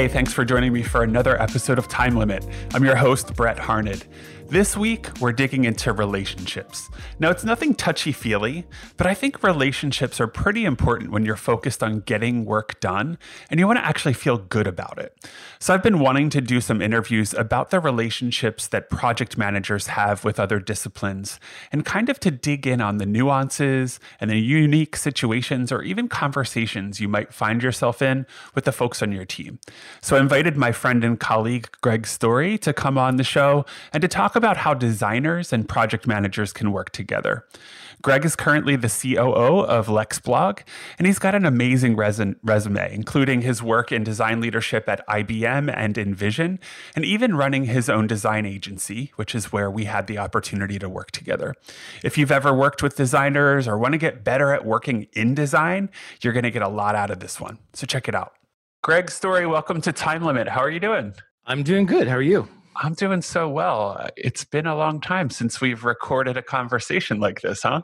Hey, thanks for joining me for another episode of Time Limit. I'm your host, Brett Harned. This week, we're digging into relationships. Now, it's nothing touchy feely, but I think relationships are pretty important when you're focused on getting work done and you want to actually feel good about it. So, I've been wanting to do some interviews about the relationships that project managers have with other disciplines and kind of to dig in on the nuances and the unique situations or even conversations you might find yourself in with the folks on your team. So, I invited my friend and colleague, Greg Storey, to come on the show and to talk about how designers and project managers can work together. Greg is currently the COO of LexBlog, and he's got an amazing resume, including his work in design leadership at IBM and InVision, and even running his own design agency, which is where we had the opportunity to work together. If you've ever worked with designers or want to get better at working in design, you're going to get a lot out of this one. So check it out. Greg Storey, welcome to Time Limit. How are you doing? I'm doing good. How are you? I'm doing so well. It's been a long time since we've recorded a conversation like this, huh?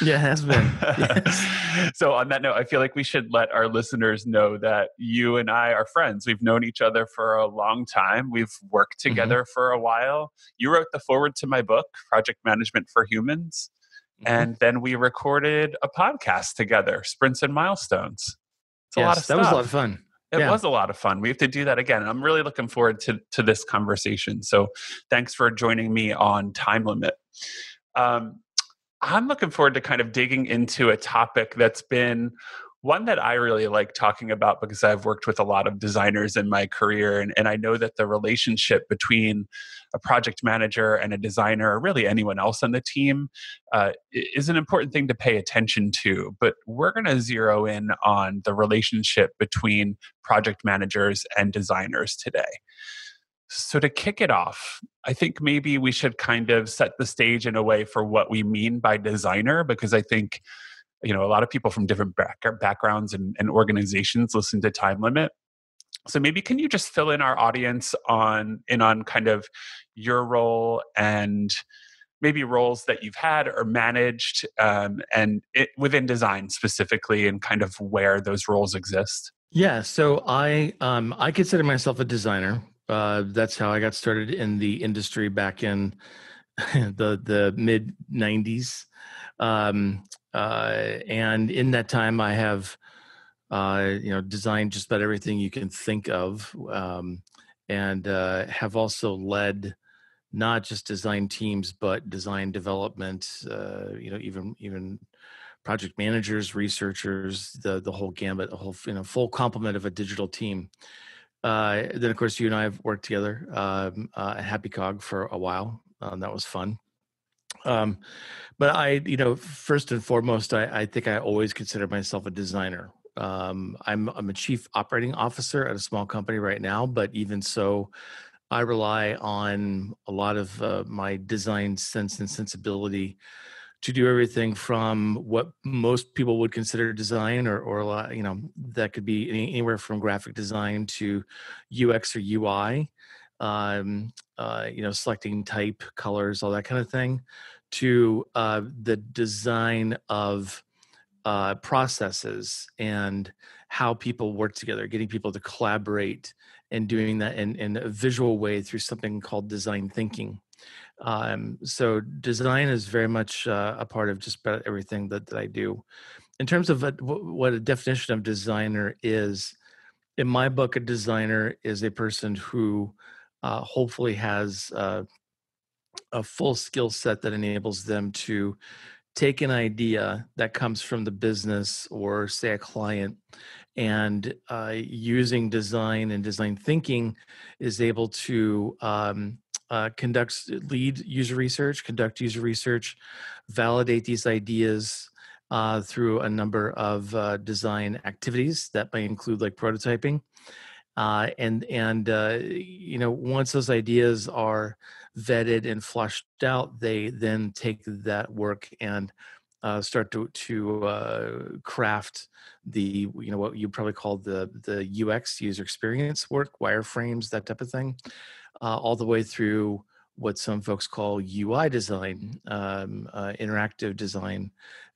Yeah, it has been. Yes. so, on that note, I feel like we should let our listeners know that you and I are friends. We've known each other for a long time. We've worked mm-hmm. together mm-hmm. for a while. You wrote the foreword to my book, Project Management for Humans. Mm-hmm. And then we recorded a podcast together, Sprints and Milestones. It's yes, a lot of stuff. That was a lot of fun. It yeah. was a lot of fun. We have to do that again. And I'm really looking forward to, to this conversation. So thanks for joining me on Time Limit. Um, I'm looking forward to kind of digging into a topic that's been one that I really like talking about because I've worked with a lot of designers in my career, and, and I know that the relationship between a project manager and a designer, or really anyone else on the team, uh, is an important thing to pay attention to. But we're going to zero in on the relationship between project managers and designers today. So, to kick it off, I think maybe we should kind of set the stage in a way for what we mean by designer, because I think you know a lot of people from different back- backgrounds and, and organizations listen to time limit. So maybe can you just fill in our audience on in on kind of your role and maybe roles that you've had or managed um, and it, within design specifically and kind of where those roles exist? Yeah so i um, i consider myself a designer. Uh, that's how i got started in the industry back in the the mid 90s um, uh, and in that time, I have uh, you know designed just about everything you can think of, um, and uh, have also led not just design teams but design development. Uh, you know, even even project managers, researchers, the the whole gambit, a whole you know full complement of a digital team. Uh, then, of course, you and I have worked together um, uh, at Happy Cog for a while. Um, that was fun. Um, but I, you know, first and foremost, I, I think I always consider myself a designer. Um, I'm I'm a chief operating officer at a small company right now, but even so, I rely on a lot of uh, my design sense and sensibility to do everything from what most people would consider design or or lot, you know that could be any, anywhere from graphic design to UX or UI um, uh, you know, selecting type, colors, all that kind of thing, to uh, the design of uh, processes and how people work together, getting people to collaborate and doing that in, in a visual way through something called design thinking. Um, so design is very much uh, a part of just about everything that, that I do. In terms of what a definition of designer is, in my book, a designer is a person who uh, hopefully has uh, a full skill set that enables them to take an idea that comes from the business or say a client and uh, using design and design thinking is able to um, uh, conduct lead user research conduct user research validate these ideas uh, through a number of uh, design activities that may include like prototyping uh, and and uh, you know once those ideas are vetted and flushed out, they then take that work and uh, start to to uh, craft the you know what you probably call the the UX user experience work, wireframes, that type of thing, uh, all the way through what some folks call UI design, um, uh, interactive design,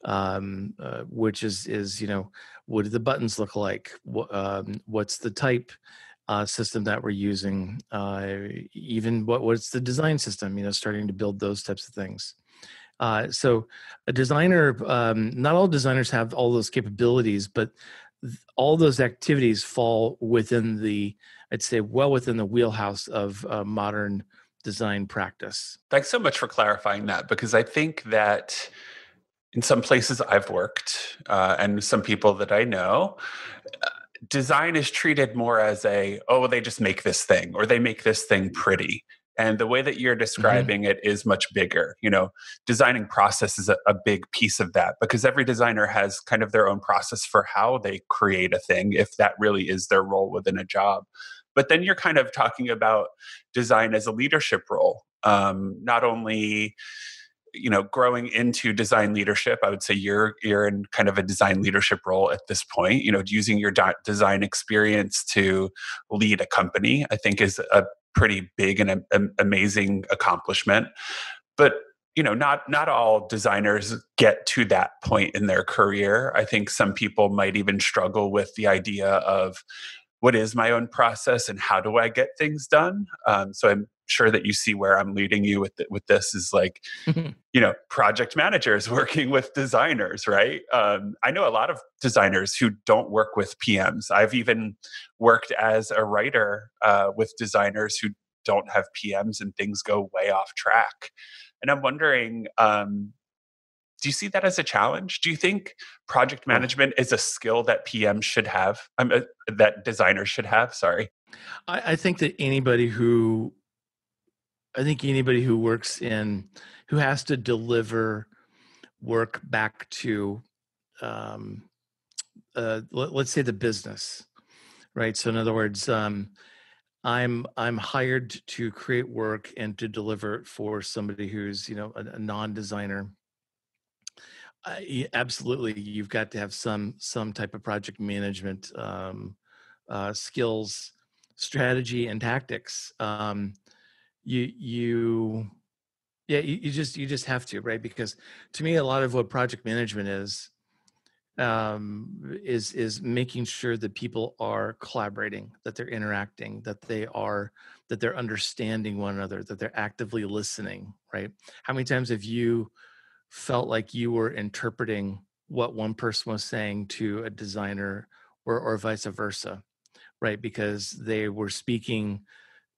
um, uh, which is is you know what do the buttons look like? What, um, what's the type? uh, system that we're using, uh, even what what's the design system, you know, starting to build those types of things. Uh, so a designer, um, not all designers have all those capabilities, but th- all those activities fall within the, I'd say, well within the wheelhouse of modern design practice. Thanks so much for clarifying that because I think that in some places I've worked uh, and some people that I know, uh, design is treated more as a, oh, they just make this thing or they make this thing pretty. And the way that you're mm-hmm. describing mm-hmm. it is much bigger. You know, designing process is a, a, big piece of that because every designer has kind of their own process for how they create a thing, if that really is their role within a job. But then you're kind of talking about design as a leadership role, um, not only you know growing into design leadership i would say you're you're in kind of a design leadership role at this point. You know using your design experience to lead a company i think is a pretty big and a, a, amazing accomplishment. But you know not not all designers get to that point in their career. I think some people might even struggle with the idea of what is my own process and how do I get things done? Um, so I'm sure that you see where I'm leading you with the, with this is like, mm-hmm. you know, project managers working with designers, right? Um, I know a lot of designers who don't work with PMs. I've even worked as a writer uh, with designers who don't have PMs and things go way off track. And I'm wondering, um, do you see that as a challenge? Do you think project management is a skill that PM should have? Um, uh, that designers should have. Sorry. I, I, think that anybody who, I think anybody who works in, who has to deliver work back to, um, uh, let, us say the business, right? So in other words, um, I'm I'm hired to create work and to deliver it for somebody who's you know a, a non-designer uh, absolutely, you've got to have some some type of project management um, uh, skills, strategy, and tactics. Um, you you yeah you, you, just you just have to right because to me a lot of what project management is um, is is making sure that people are collaborating, that they're interacting, that they are that they're understanding one another, that they're actively listening. Right? How many times have you felt like you were interpreting what one person was saying to a designer or, or vice versa, right? Because they were speaking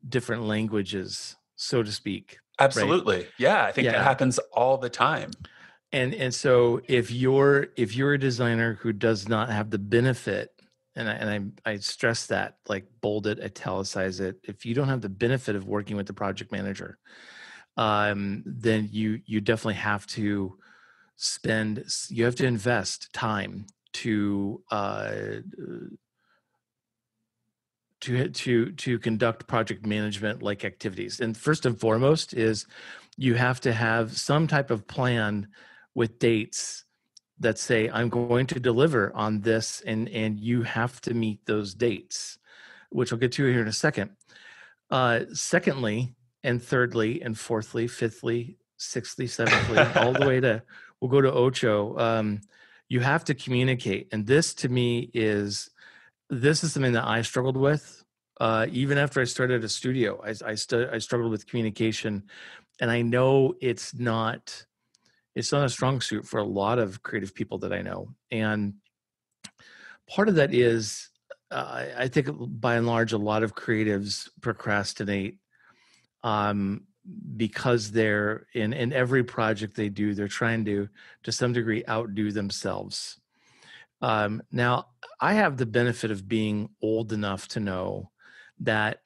different languages, so to speak. Absolutely. Right? Yeah. I think yeah. that happens all the time. And and so if you're if you're a designer who does not have the benefit and I, and I, I stress that like bold it italicize it if you don't have the benefit of working with the project manager um, then you you definitely have to spend you have to invest time to uh, to to to conduct project management like activities. And first and foremost is you have to have some type of plan with dates that say i'm going to deliver on this and and you have to meet those dates which i'll get to here in a second. Uh, secondly and thirdly and fourthly, fifthly, sixthly, seventhly, all the way to we'll go to Ocho. Um, you have to communicate, and this to me is this is something that I struggled with. Uh, even after I started a studio, I I, stu- I struggled with communication, and I know it's not it's not a strong suit for a lot of creative people that I know, and part of that is uh, I think by and large a lot of creatives procrastinate um, because they're in in every project they do they're trying to to some degree outdo themselves. Um, now i have the benefit of being old enough to know that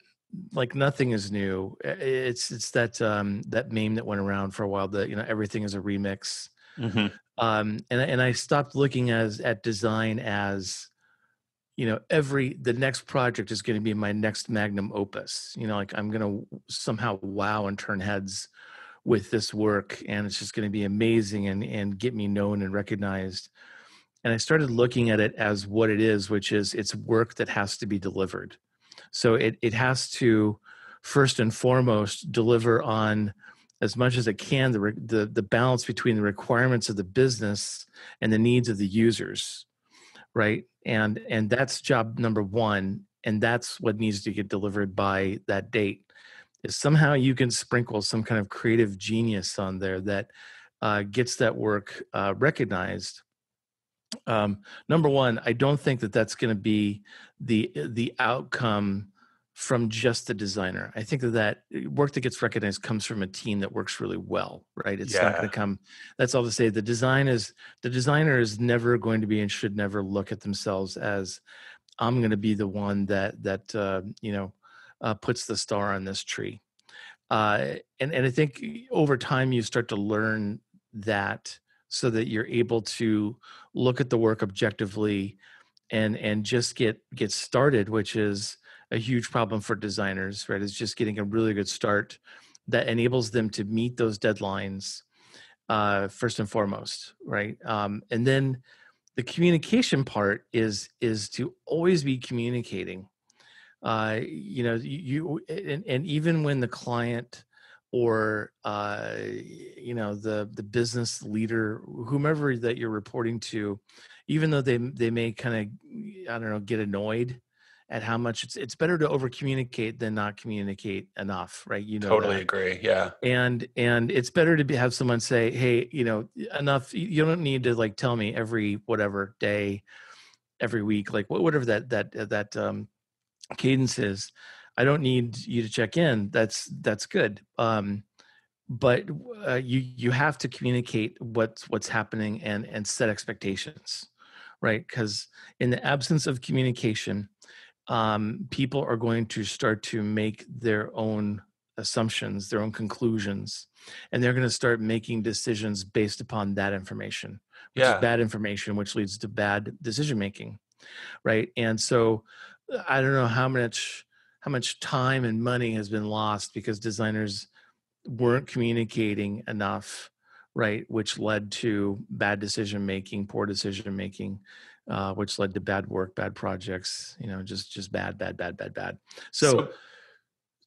like nothing is new. It's it's that um that meme that went around for a while that you know everything is a remix. Mm-hmm. um and and i stopped looking as at design as you know every the next project is going to be my next magnum opus you know like i'm going to somehow wow and turn heads with this work and it's just going to be amazing and and get me known and recognized. And i started looking at it as what it is which is it's work that has to be delivered. So it it has to first and foremost deliver on as much as it can the the, the balance between the requirements of the business and the needs of the users right? And and that's job number one and that's what needs to get delivered by that date is somehow you can sprinkle some kind of creative genius on there that uh, gets that work uh, recognized. Um, number one i don't think that that's going to be the the outcome from just the designer. I think that that uh, work that gets recognized comes from a team that works really well right? It's yeah. not going to come that's all to say the design is the designer is never going to be and should never look at themselves as i'm going to be the one that that uh, you know uh, puts the star on this tree. Uh, and and i think over time you start to learn that so that you're able to look at the work objectively and and just get get started which is a huge problem for designers right is just getting a really good start that enables them to meet those deadlines uh, first and foremost right? Um, and then the communication part is is to always be communicating. Uh, you know you and, and even when the client or uh, you know the the business leader whomever that you're reporting to even though they they may kind of i don't know get annoyed at how much it's it's better to over communicate than not communicate enough right you know totally that. agree yeah and and it's better to be, have someone say hey you know enough you don't need to like tell me every whatever day every week like whatever that that that um cadence is I don't need you to check in. That's that's good. Um, but uh, you you have to communicate what's what's happening and and set expectations, right? Because in the absence of communication, um, people are going to start to make their own assumptions, their own conclusions, and they're going to start making decisions based upon that information, which yeah. is bad information, which leads to bad decision making, right? And so, I don't know how much how much time and money has been lost because designers weren't communicating enough right which led to bad decision making poor decision making uh, which led to bad work bad projects you know just just bad bad bad bad bad so, so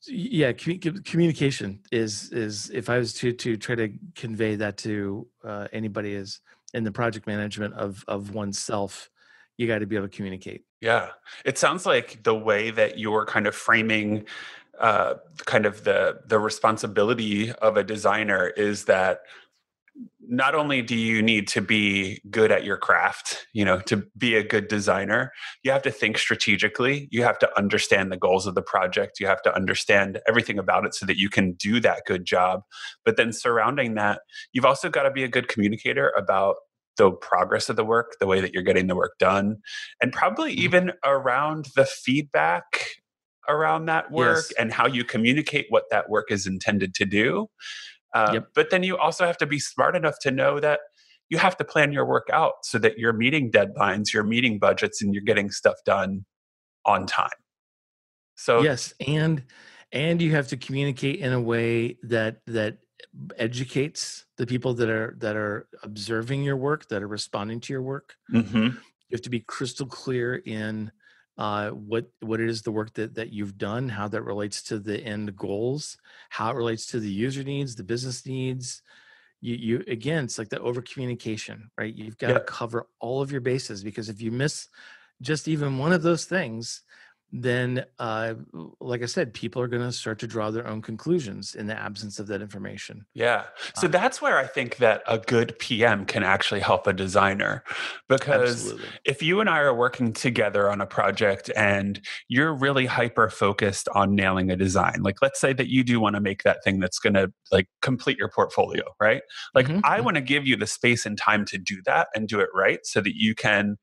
yeah communication is is if i was to to try to convey that to uh, anybody is in the project management of of oneself you got to be able to communicate yeah. It sounds like the way that you're kind of framing uh, kind of the the responsibility of a designer is that not only do you need to be good at your craft, you know, to be a good designer, you have to think strategically. You have to understand the goals of the project. You have to understand everything about it so that you can do that good job. But then surrounding that, you've also got to be a good communicator about the progress of the work, the way that you're getting the work done, and probably mm-hmm. even around the feedback around that work yes. and how you communicate what that work is intended to do. Uh, yep. But then you also have to be smart enough to know that you have to plan your work out so that you're meeting deadlines, you're meeting budgets, and you're getting stuff done on time. So yes, and and you have to communicate in a way that that educates the people that are that are observing your work that are responding to your work mm-hmm. you have to be crystal clear in uh, what what it is the work that that you've done how that relates to the end goals how it relates to the user needs the business needs. You you again it's like the over communication right? You've got to cover all of your bases because if you miss just even one of those things then uh, like i said people are going to start to draw their own conclusions in the absence of that information yeah so uh, that's where i think that a good pm can actually help a designer because absolutely. if you and i are working together on a project and you're really hyper focused on nailing a design like let's say that you do want to make that thing that's going to like complete your portfolio right like mm-hmm. i mm-hmm. want to give you the space and time to do that and do it right so that you can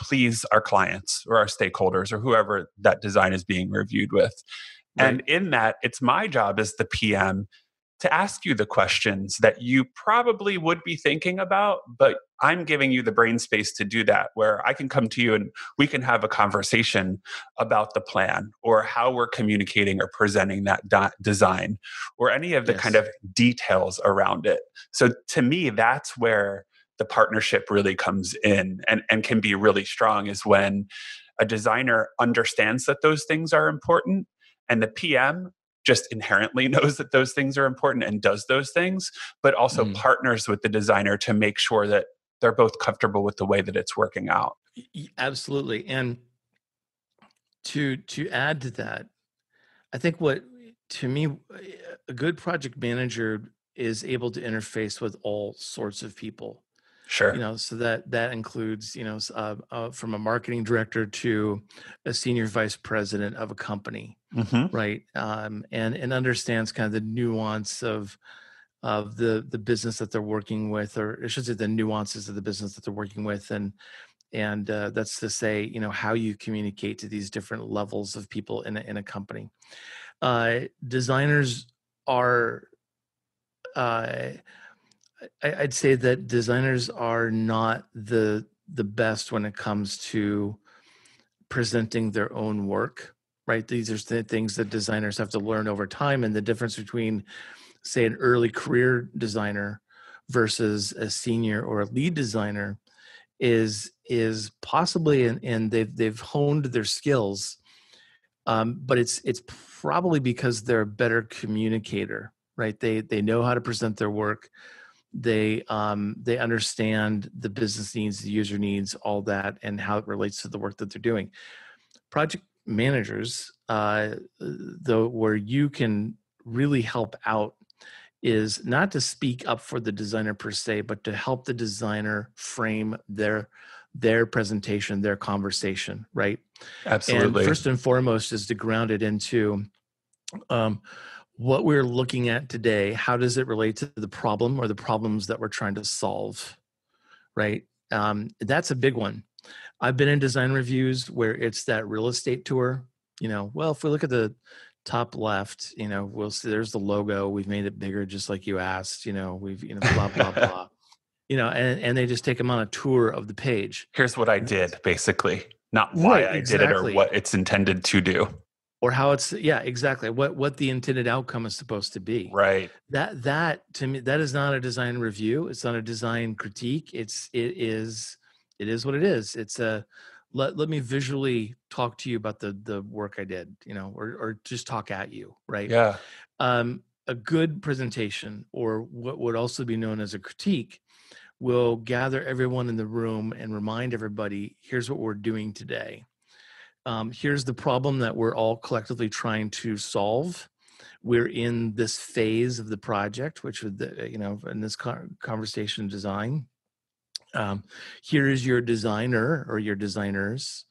please our clients or our stakeholders or whoever that design is being reviewed with. Right. And in that, it's my job as the PM to ask you the questions that you probably would be thinking about, but I'm giving you the brain space to do that, where I can come to you and we can have a conversation about the plan or how we're communicating or presenting that design or any of the yes. kind of details around it. So to me, that's where the partnership really comes in and, and can be really strong is when a designer understands that those things are important and the PM just inherently knows that those things are important and does those things, but also mm. partners with the designer to make sure that they're both comfortable with the way that it's working out. Absolutely. And to to add to that, I think what to me a good project manager is able to interface with all sorts of people Sure. you know so that that includes you know uh, uh, from a marketing director to a senior vice president of a company hmm right? Um, and and understands kind of the nuance of of the the business that they're working with or i should say the nuances of the business that they're working with and and uh, that's to say you know how you communicate to these different levels of people in a, in a company. Uh, designers are uh, I, I'd say that designers are not the the best when it comes to presenting their own work. Right? These are the things that designers have to learn over time, and the difference between, say, an early career designer versus a senior or a lead designer is is possibly and, and they've they've honed their skills um, but it's it's probably because they're a better communicator right they they know how to present their work they um they understand the business needs the user needs all that and how it relates to the work that they're doing project managers uh though where you can really help out is not to speak up for the designer per se but to help the designer frame their their presentation their conversation right Absolutely. and first and foremost is to ground it into um, what we're looking at today. How does it relate to the problem or the problems that we're trying to solve? Right. Um, that's a big one. I've been in design reviews where it's that real estate tour. You know, well, if we look at the top left, you know, we'll see there's the logo. We've made it bigger, just like you asked. You know, we've you know blah blah blah. You know, and and they just take them on a tour of the page. Here's what I did, basically, not why Right, I did it or what it's intended to do. Or how it's yeah exactly what what the intended outcome is supposed to be Right. that that to me that is not a design review it's not a design critique it's it is it is what it is it's a let, let me visually talk to you about the the work i did you know or or just talk at you right Yeah. um a good presentation or what would also be known as a critique will gather everyone in the room and remind everybody here's what we're doing today um, here's the problem that we're all collectively trying to solve. We're in this phase of the project which would you know in this conversation design. Um, here is your designer or your designers.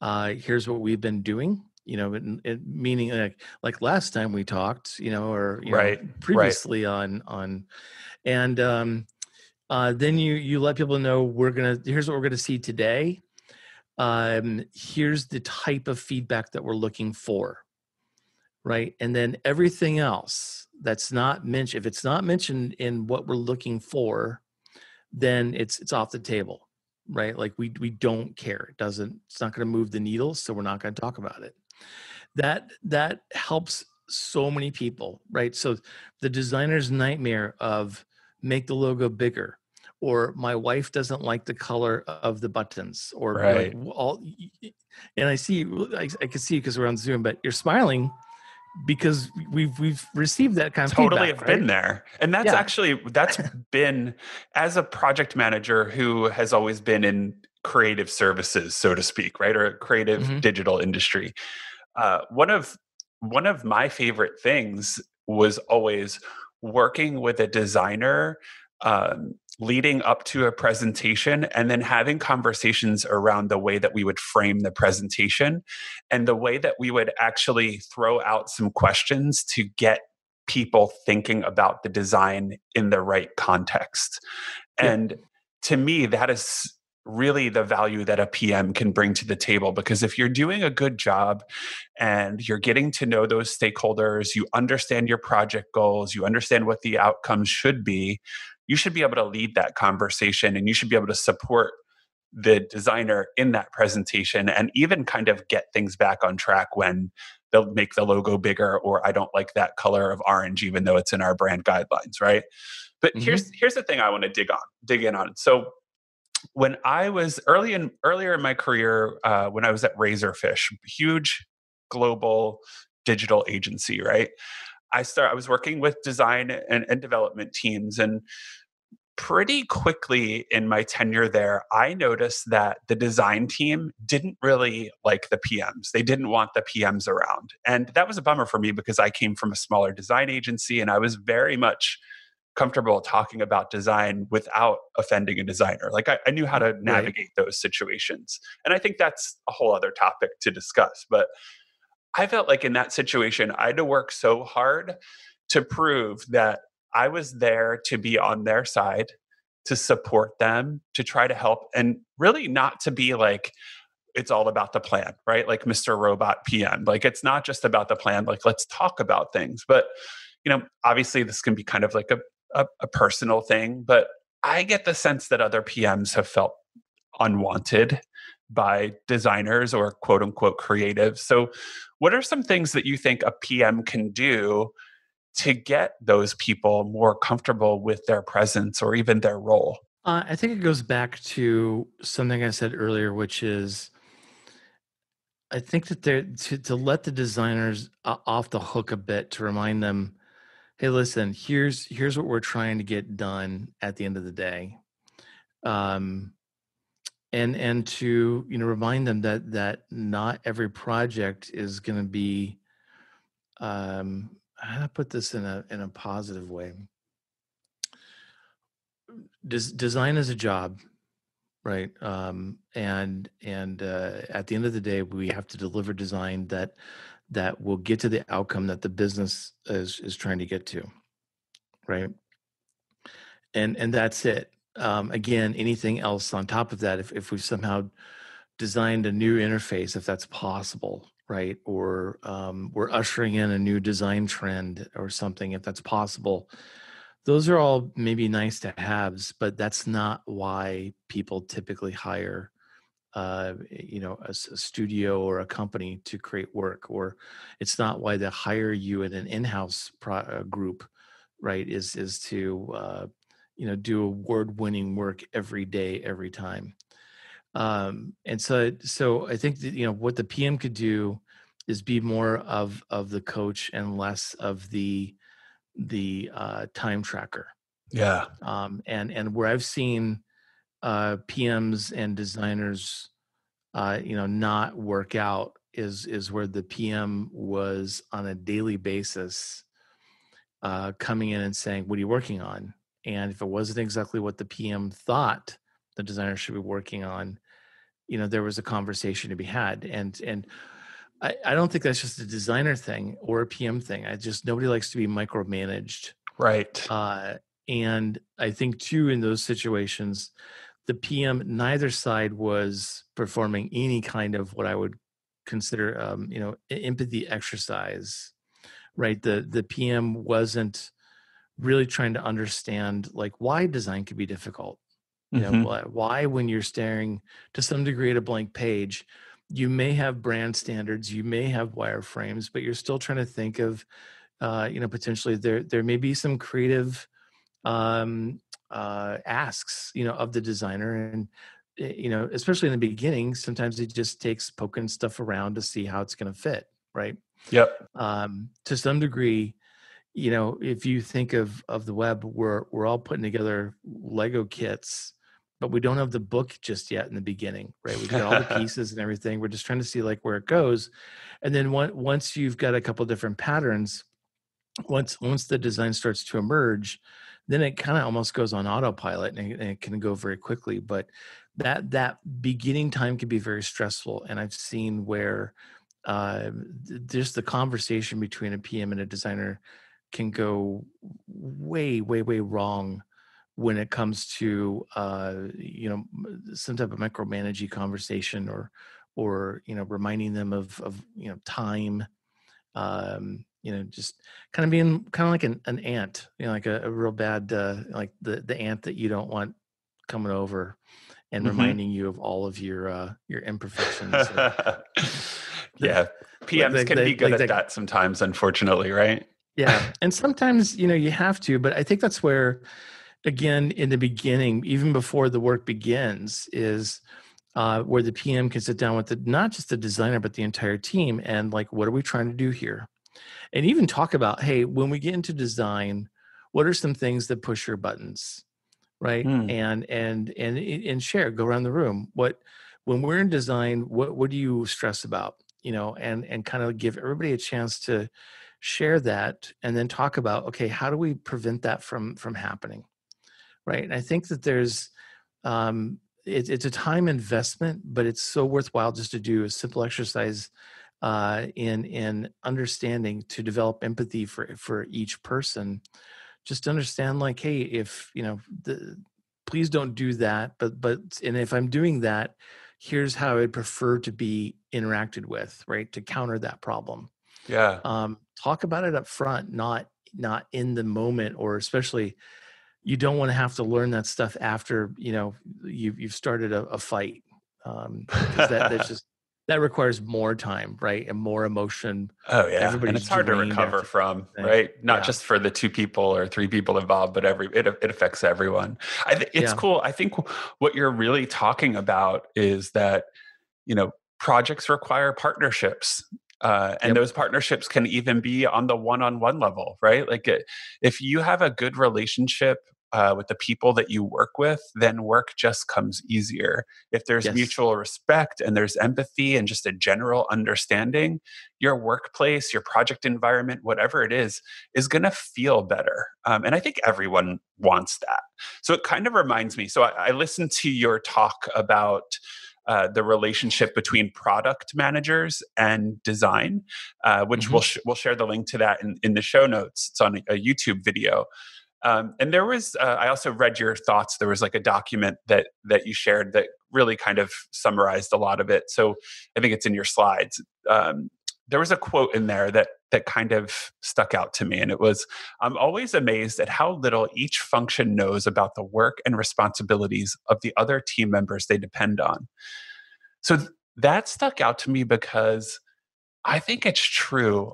Uh, here's what we've been doing you know it, it, meaning like like last time we talked you know or you know, Right, right. previously on on and um uh then you you let people know we're gonna here's what we're gonna see today um here's the type of feedback that we're looking for right? And then everything else that's not mentioned if it's not mentioned in what we're looking for then it's it's off the table right? Like we we don't care. It doesn't it's not going to move the needle so we're not going to talk about it. That that helps so many people right? So the designer's nightmare of make the logo bigger or my wife doesn't like the color of the buttons or Right. w- all and i see i, I can see because we're on zoom but you're smiling because we've we've received that kind of totally feedback, have right? been there and that's Yeah. actually that's been as a project manager who has always been in creative services so to speak right or a creative Mhm. digital industry uh, one of one of my favorite things was always working with a designer um, leading up to a presentation and then having conversations around the way that we would frame the presentation and the way that we would actually throw out some questions to get people thinking about the design in the right context. Yeah. And to me, that is really the value that a PM can bring to the table because if you're doing a good job and you're getting to know those stakeholders, you understand your project goals, you understand what the outcomes should be, you should be able to lead that conversation and you should be able to support the designer in that presentation and even kind of get things back on track when they'll make the logo bigger or I don't like that color of orange even though it's in our brand guidelines, right? But Mhm. here's here's the thing I want to dig on, dig in on. So when I was early in earlier in my career, uh, when I was at Razorfish, huge global digital agency, right? I start I was working with design and, and development teams and pretty quickly in my tenure there, I noticed that the design team didn't really like the PMs. They didn't want the PMs around. And that was a bummer for me because I came from a smaller design agency and I was very much comfortable talking about design without offending a designer. Like I, I knew how to navigate right. those situations. And I think that's a whole other topic to discuss. But I felt like in that situation, I had to work so hard to prove that I was there to be on their side, to support them, to try to help, and really not to be like, it's all about the plan, right? Like Mr. Robot PM. Like it's not just about the plan, like let's talk about things. But, you know, obviously this can be kind of like a, a, a personal thing, but I get the sense that other PMs have felt unwanted by designers or quote unquote creatives. So, what are some things that you think a PM can do to get those people more comfortable with their presence or even their role? Uh, I think it goes back to something I said earlier, which is I think that they're to, to let the designers uh, off the hook a bit to remind them, hey, listen, here's here's what we're trying to get done at the end of the day, um, and and to you know remind them that that not every project is going to be um, how to put this in a in a positive way. Des- design is a job, right? Um, and and uh, at the end of the day, we have to deliver design that that will get to the outcome that the business is is trying to get to, right? And and that's it. Um, again, anything else on top of that, if if we've somehow designed a new interface, if that's possible, right? Or um, we're ushering in a new design trend or something, if that's possible. Those are all maybe nice to haves, but that's not why people typically hire, uh, you know, a, a, studio or a company to create work, or it's not why they hire you in an in-house pro- uh, group, right? Is is to uh, you know do award-winning work every day, every time. Um, and so so i think that you know what the pm could do is be more of of the coach and less of the the uh, time tracker. Yeah. Um, and and where i've seen uh, pms and designers uh, you know not work out is is where the pm was on a daily basis uh, coming in and saying what are you working on and if it wasn't exactly what the pm thought the designer should be working on you know there was a conversation to be had and and I, I don't think that's just a designer thing or a pm thing i just nobody likes to be micromanaged right. uh, and i think too in those situations the pm neither side was performing any kind of what i would consider um, you know empathy exercise right? The the pm wasn't really trying to understand like why design could be difficult you know mm-hmm. why when you're staring to some degree at a blank page you may have brand standards you may have wireframes but you're still trying to think of uh, you know potentially there there may be some creative um, uh, asks you know of the designer and eh, you know especially in the beginning sometimes it just takes poking stuff around to see how it's going to fit right yep um, to some degree you know if you think of of the web we're we're all putting together lego kits but we don't have the book just yet in the beginning, right? We've got all the pieces and everything. We're just trying to see like where it goes, and then one, once you've got a couple different patterns, once once the design starts to emerge, then it kind of almost goes on autopilot and it, and it, can go very quickly. But that that beginning time can be very stressful, and I've seen where uh, just the conversation between a PM and a designer can go way way way wrong when it comes to uh, you know some type of micromanaging conversation or or you know reminding them of of you know time um you know just kind of being kind of like an, an ant you know like a, a real bad uh like the the ant that you don't want coming over and mm-hmm. reminding you of all of your uh your imperfections yeah pms like, can be good like at that sometimes unfortunately right yeah and sometimes you know you have to but i think that's where again in the beginning, even before the work begins, is uh, where the PM can sit down with the, not just the designer but the entire team and like, what are we trying to do here? And even talk about, hey, when we get into design, what are some things that push your buttons? right mm. and and and and share go around the room what when we're in design what what do you stress about you know and and kind of give everybody a chance to share that and then talk about okay how do we prevent that from from happening? Right? And i think that there's um it, it's a time investment but it's so worthwhile just to do a simple exercise uh in in understanding to develop empathy for for each person. Just understand like hey if you know the please don't do that but but and if i'm doing that here's how i'd prefer to be interacted with right? To counter that problem. Yeah. Um talk about it up front not not in the moment or especially you don't want to have to learn that stuff after you know you've you've started a, a fight um that, that's just that requires more time right and more emotion oh yeah Everybody's and it's hard to recover from right not yeah. just for the two people or three people involved but every it, it affects everyone I th- it's yeah. cool i think what you're really talking about is that you know projects require partnerships uh, and yep. those partnerships can even be on the one-on-one level right like it, if you have a good relationship uh, with the people that you work with then work just comes easier if there's yes. mutual respect and there's empathy and just a general understanding your workplace your project environment whatever it is is going to feel better um, and i think everyone wants that so it kind of reminds me so i, I listened to your talk about uh, the relationship between product managers and design, uh, which mm-hmm. we'll sh- we'll share the link to that in, in the show notes. It's on a, a YouTube video. Um, and there was uh, I also read your thoughts. There was like a document that that you shared that really kind of summarized a lot of it. So I think it's in your slides. Um, there was a quote in there that that kind of stuck out to me and it was i'm always amazed at how little each function knows about the work and responsibilities of the other team members they depend on. So that stuck out to me because i think it's true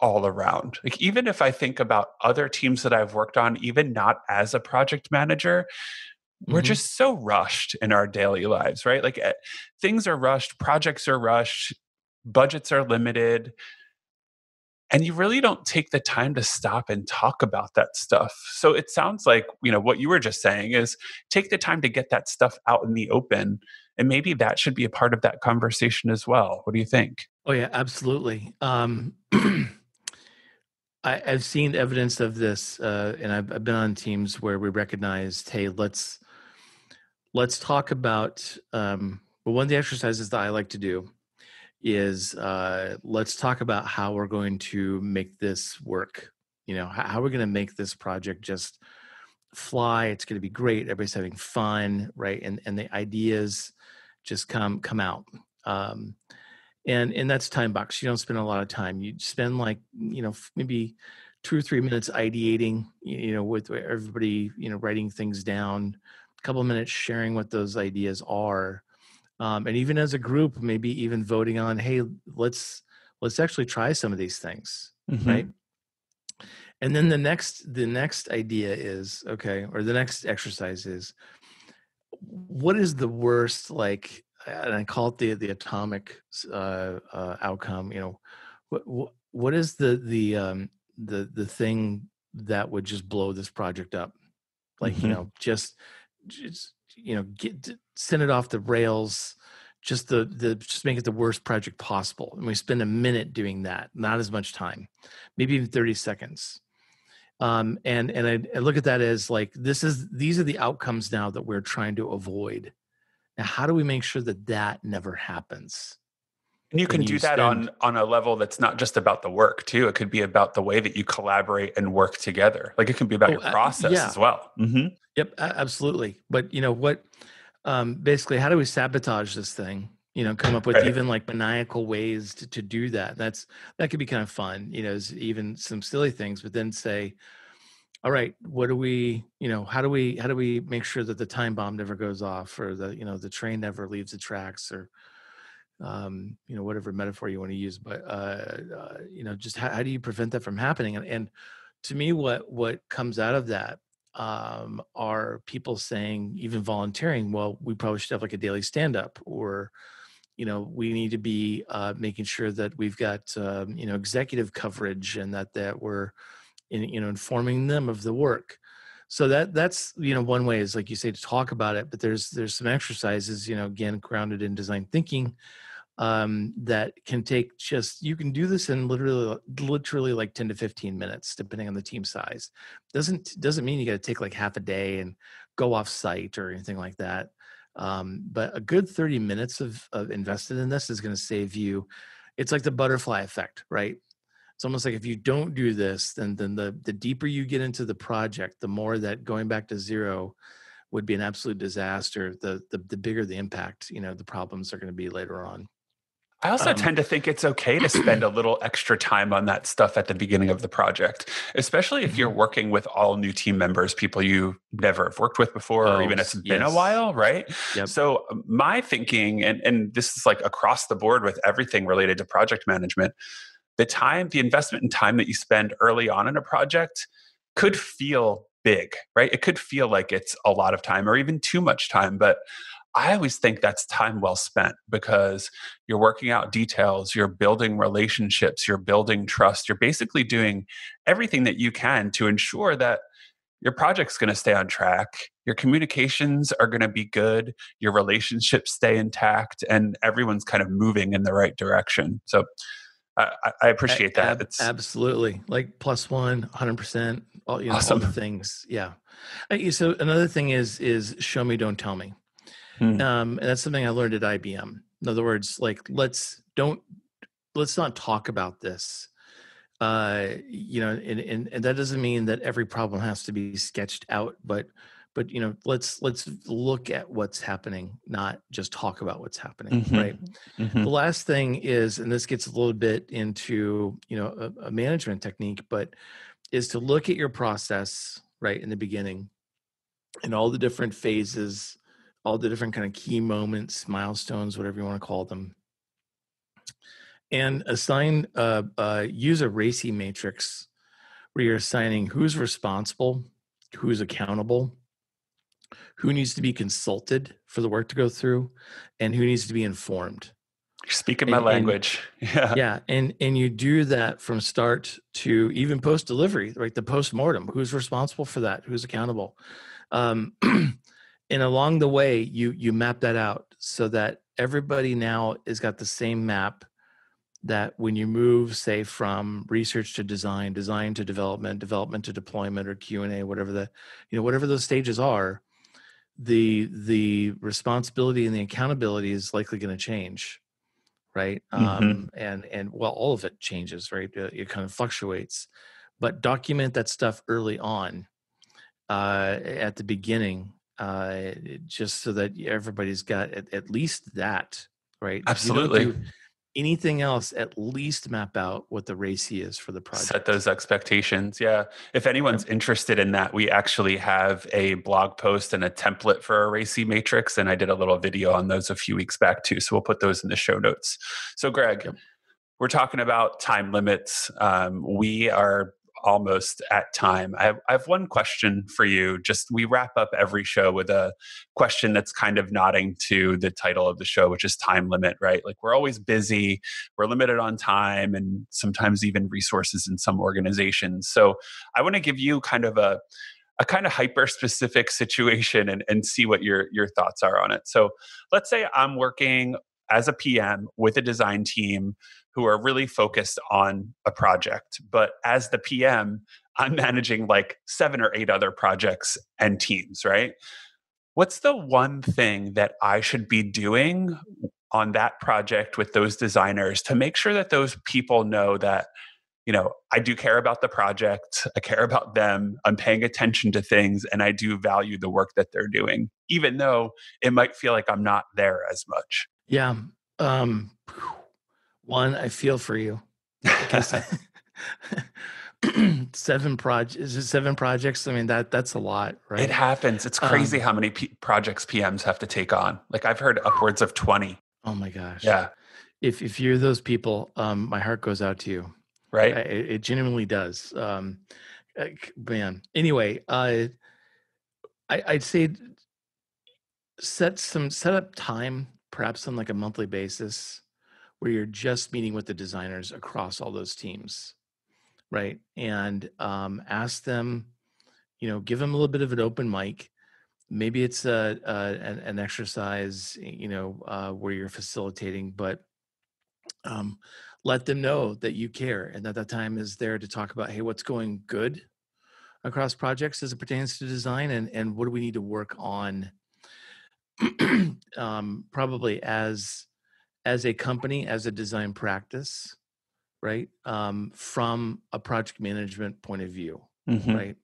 all around. Like even if i think about other teams that i've worked on even not as a project manager we're mm-hmm. just so rushed in our daily lives right? Like eh, things are rushed projects are rushed budgets are limited and you really don't take the time to stop and talk about that stuff. So it sounds like you know what you were just saying is take the time to get that stuff out in the open and maybe that should be a part of that conversation as well. What do you think? Oh yeah absolutely. Um I, have seen evidence of this, uh, and I've, I've, been on teams where we recognized, hey, let's let's talk about. Um, well, one of the exercises that I like to do is uh, let's talk about how we're going to make this work. You know, how, we're going to make this project just fly. It's going to be great. Everybody's having fun, right? And and the ideas just come come out. Um, and and that's time box. You don't spend a lot of time. You spend like you know maybe two or three minutes ideating. You know, with everybody you know writing things down. A couple minutes sharing what those ideas are um, and even as a group maybe even voting on hey let's let's actually try some of these things mm-hmm. right and then the next the next idea is okay or the next exercise is what is the worst like and i call it the the atomic uh, uh outcome you know what what is the the um the the thing that would just blow this project up like mm-hmm. you know just just you know get send it off the rails just the the just make it the worst project possible and we spend a minute doing that not as much time maybe even 30 seconds. Um, and and I, I, look at that as like this is these are the outcomes now that we're trying to avoid. Now how do we make sure that that never happens and you can do that spend, on on a level that's not just about the work too. It could be about the way that you collaborate and work together. Like it can be about oh, your process uh, yeah. as well. Mm-hmm. Yep, absolutely. But you know what? Um, basically, how do we sabotage this thing? You know, come up with right. even like maniacal ways to, to do that. That's that could be kind of fun. You know, even some silly things, but then say, all right, what do we? You know, how do we? How do we make sure that the time bomb never goes off, or the you know the train never leaves the tracks, or um, you know whatever metaphor you want to use but uh, uh, you know just how, how, do you prevent that from happening? And, and to me what what comes out of that um, are people saying even volunteering well we probably should have like a daily stand up or you know we need to be uh, making sure that we've got um, you know executive coverage and that that we're in, you know informing them of the work. So that that's you know one way is like you say to talk about it but there's there's some exercises you know again grounded in design thinking um, that can take just you can do this in literally literally like 10 to 15 minutes depending on the team size. Doesn't doesn't mean you got to take like half a day and go off site or anything like that um, but a good 30 minutes of, of invested in this is going to save you it's like the butterfly effect right? It's almost like if you don't do this then then the the deeper you get into the project the more that going back to zero would be an absolute disaster the the, the bigger the impact you know the problems are going to be later on I also um, tend to think it's okay to spend a little extra time on that stuff at the beginning of the project, especially if you're mm-hmm. working with all new team members, people you never have worked with before, oh, or even it's been yes. a while, right? Yep. So um, my thinking, and, and this is like across the board with everything related to project management, the time, the investment in time that you spend early on in a project could feel big, right? It could feel like it's a lot of time or even too much time, but I always think that's time well spent because you're working out details, you're building relationships, you're building trust, you're basically doing everything that you can to ensure that your project's going to stay on track, your communications are going to be good, your relationships stay intact, and everyone's kind of moving in the right direction. So I, I appreciate that. Ab- absolutely. Like plus one, 100%, all, you know, awesome. all the things. Yeah. Uh, so another thing is, is show me, don't tell me. Hmm. Um, and that's something I learned at IBM. In other words, like let's don't let's not talk about this. Uh, you know, and, and and that doesn't mean that every problem has to be sketched out, but but you know, let's let's look at what's happening, not just talk about what's happening, mm-hmm. right? Mm-hmm. The last thing is, and this gets a little bit into you know a, a management technique, but is to look at your process right in the beginning and all the different phases all the different kind of key moments, milestones, whatever you want to call them, and assign uh, uh, use a RACI matrix where you're assigning who's responsible, who's accountable, who needs to be consulted for the work to go through, and who needs to be informed. You're speaking my and, language. And, yeah. Yeah. And and you do that from start to even post delivery, right? The post mortem. Who's responsible for that? Who's accountable? Um, and along the way you you map that out so that everybody now has got the same map that when you move say from research to design design to development development to deployment or q&a whatever the you know whatever those stages are the the responsibility and the accountability is likely going to change right? Mm-hmm. um and and well all of it changes right? It, it kind of fluctuates. But document that stuff early on uh at the beginning uh, just so that everybody's got at, at least that right. Absolutely. anything else, at least map out what the RACI is for the project. Set those expectations. Yeah. If anyone's interested in that, we actually have a blog post and a template for a RACI matrix. And I did a little video on those a few weeks back too. So we'll put those in the show notes. So, Greg, we're talking about time limits. Um, we are almost at time. I have, I have, one question for you. Just we wrap up every show with a question that's kind of nodding to the title of the show, which is time limit, right? Like we're always busy, we're limited on time, and sometimes even resources in some organizations. So I want to give you kind of a a kind of hyper specific situation and, and see what your your thoughts are on it. So let's say I'm working as a PM with a design team who are really focused on a project. But as the PM, I'm managing like seven or eight other projects and teams, right? What's the one thing that I should be doing on that project with those designers to make sure that those people know that you know i do care about the project i care about them i'm paying attention to things and i do value the work that they're doing even though it might feel like i'm not there as much yeah um one, I feel for you. seven projects seven projects? I mean that that's a lot right? it happens. It's crazy um, how many P- projects pms have to take on. Like i've heard upwards of 20 oh my gosh. Yeah. If if you're those people um my heart goes out to you. Right. I, it, genuinely does. Um man. Anyway uh I, i'd say set some set up time perhaps on like a monthly basis where you're just meeting with the designers across all those teams right? And um, ask them you know give them a little bit of an open mic. Maybe it's a, a an, an, exercise you know uh, where you're facilitating but um, let them know that you care and that that time is there to talk about hey what's going good across projects as it pertains to design and and what do we need to work on um, probably as as a company as a design practice right um, from a project management point of view mm-hmm. right?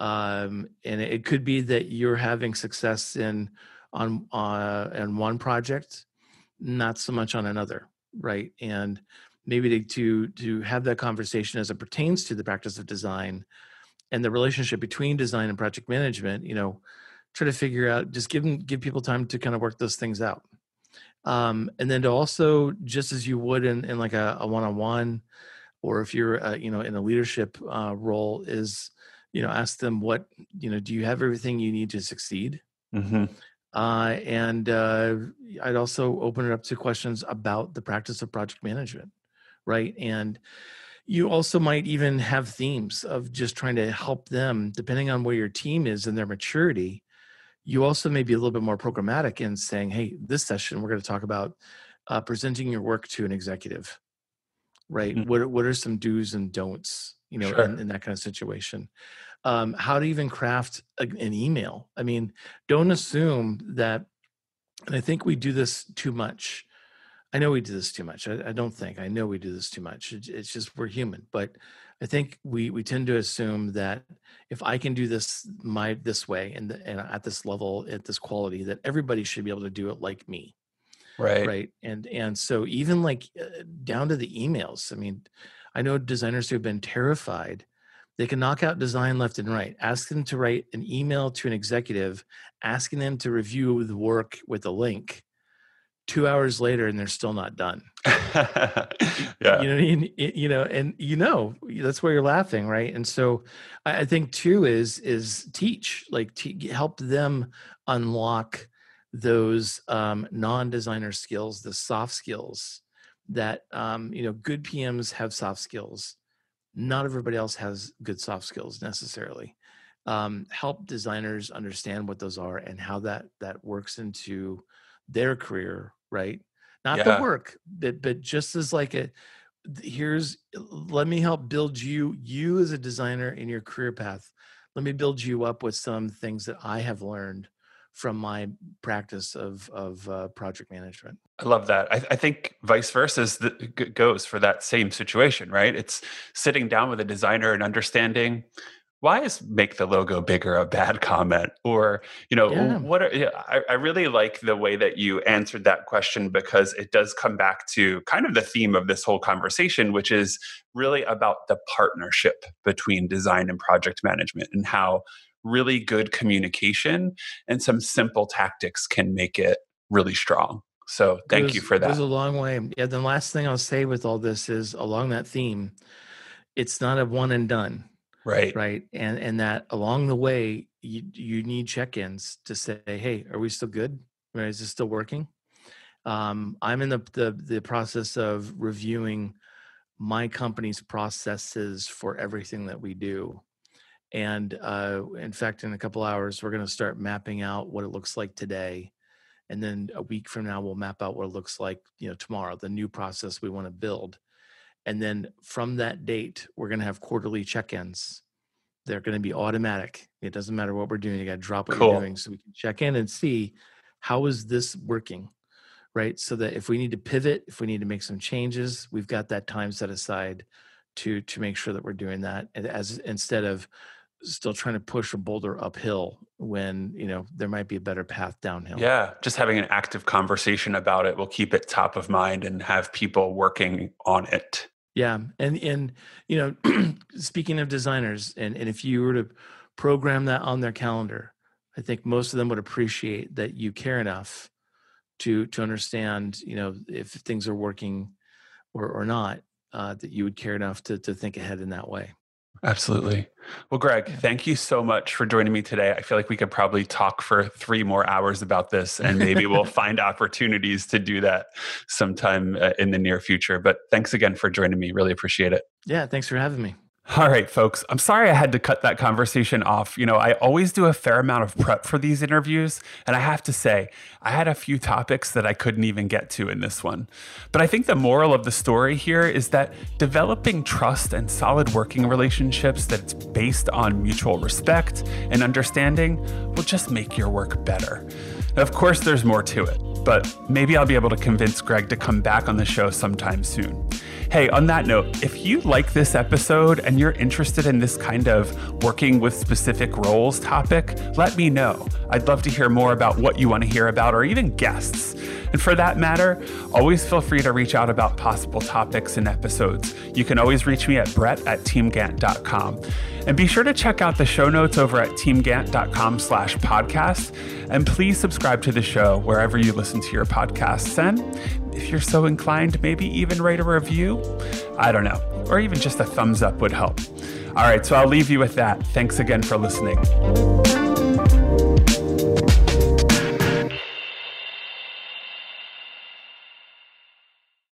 Um, and it could be that you're having success in on uh, in one project not so much on another right? And maybe to, to to have that conversation as it pertains to the practice of design and the relationship between design and project management you know try to figure out just give them give people time to kind of work those things out um, and then to also just as you would in, in like a, a one-on-one or if you're uh, you know in a leadership uh, role is you know ask them what you know do you have everything you need to succeed mm-hmm. uh, and uh, i'd also open it up to questions about the practice of project management right and you also might even have themes of just trying to help them depending on where your team is and their maturity you also may be a little bit more programmatic in saying hey this session we're going to talk about uh, presenting your work to an executive right mm-hmm. what, what are some do's and don'ts you know, sure. in, in, that kind of situation. Um, how to even craft a, an email. I mean, don't assume that, and I think we do this too much. I know we do this too much. I, I don't think I know we do this too much. It, it's just we're human, but I think we we tend to assume that if I can do this my this way and, the, and at this level at this quality, that everybody should be able to do it like me right right and and so even like uh, down to the emails i mean I know designers who have been terrified. They can knock out design left and right. Ask them to write an email to an executive asking them to review the work with a link. Two hours later, and they're still not done. yeah, you know, you, you know, and you know that's where you're laughing, right? And so, I think too is is teach, like te- help them unlock those um, non-designer skills, the soft skills that um, you know good PMs have soft skills. Not everybody else has good soft skills necessarily. Um, help designers understand what those are and how that that works into their career, right? Not yeah. the work, but but just as like a here's let me help build you you as a designer in your career path. Let me build you up with some things that I have learned from my practice of of uh, project management. I love that. I, I think vice versa is the, goes for that same situation, right? It's sitting down with a designer and understanding why is make the logo bigger a bad comment or you know yeah. what are, I, I really like the way that you answered that question because it does come back to kind of the theme of this whole conversation which is really about the partnership between design and project management and how really good communication and some simple tactics can make it really strong. So thank goes, you for that. It was a long way. Yeah. The last thing I'll say with all this is along that theme, it's not a one and done. Right. Right. And and that along the way, you you need check-ins to say, hey, are we still good? Right? Is this still working? Um, I'm in the, the the process of reviewing my company's processes for everything that we do and uh, in fact, in a couple hours, we're going to start mapping out what it looks like today. And then a week from now, we'll map out what it looks like, you know, tomorrow, the new process we want to build. And then from that date, we're going to have quarterly check-ins. They're going to be automatic. It doesn't matter what we're doing. You got to drop what cool. you're doing so we can check in and see how is this working, right? So that if we need to pivot, if we need to make some changes, we've got that time set aside to to make sure that we're doing that and as instead of still trying to push a boulder uphill when you know there might be a better path downhill yeah just having an active conversation about it will keep it top of mind and have people working on it yeah and and you know speaking of designers and and if you were to program that on their calendar i think most of them would appreciate that you care enough to to understand you know if things are working or or not uh, that you would care enough to to think ahead in that way Absolutely. Well, Greg, thank you so much for joining me today. I feel like we could probably talk for three more hours about this, and maybe we'll find opportunities to do that sometime uh, in the near future. But thanks again for joining me. Really appreciate it. Yeah, thanks for having me. All right, folks. I'm sorry I had to cut that conversation off. You know, I always do a fair amount of prep for these interviews, and I have to say, I had a few topics that I couldn't even get to in this one. But I think the moral of the story here is that developing trust and solid working relationships that's based on mutual respect and understanding will just make your work better. Of course, there's more to it, but maybe I'll be able to convince Greg to come back on the show sometime soon. Hey, on that note, if you like this episode and you're interested in this kind of working with specific roles topic, let me know. I'd love to hear more about what you want to hear about or even guests. And for that matter, always feel free to reach out about possible topics and episodes. You can always reach me at brett at teamgantt.com. And be sure to check out the show notes over at teamgantt.com slash podcast. And please subscribe to the show wherever you listen to your podcasts. And if you're so inclined, maybe even write a review. I don't know. Or even just a thumbs up would help. All right, so I'll leave you with that. Thanks again for listening.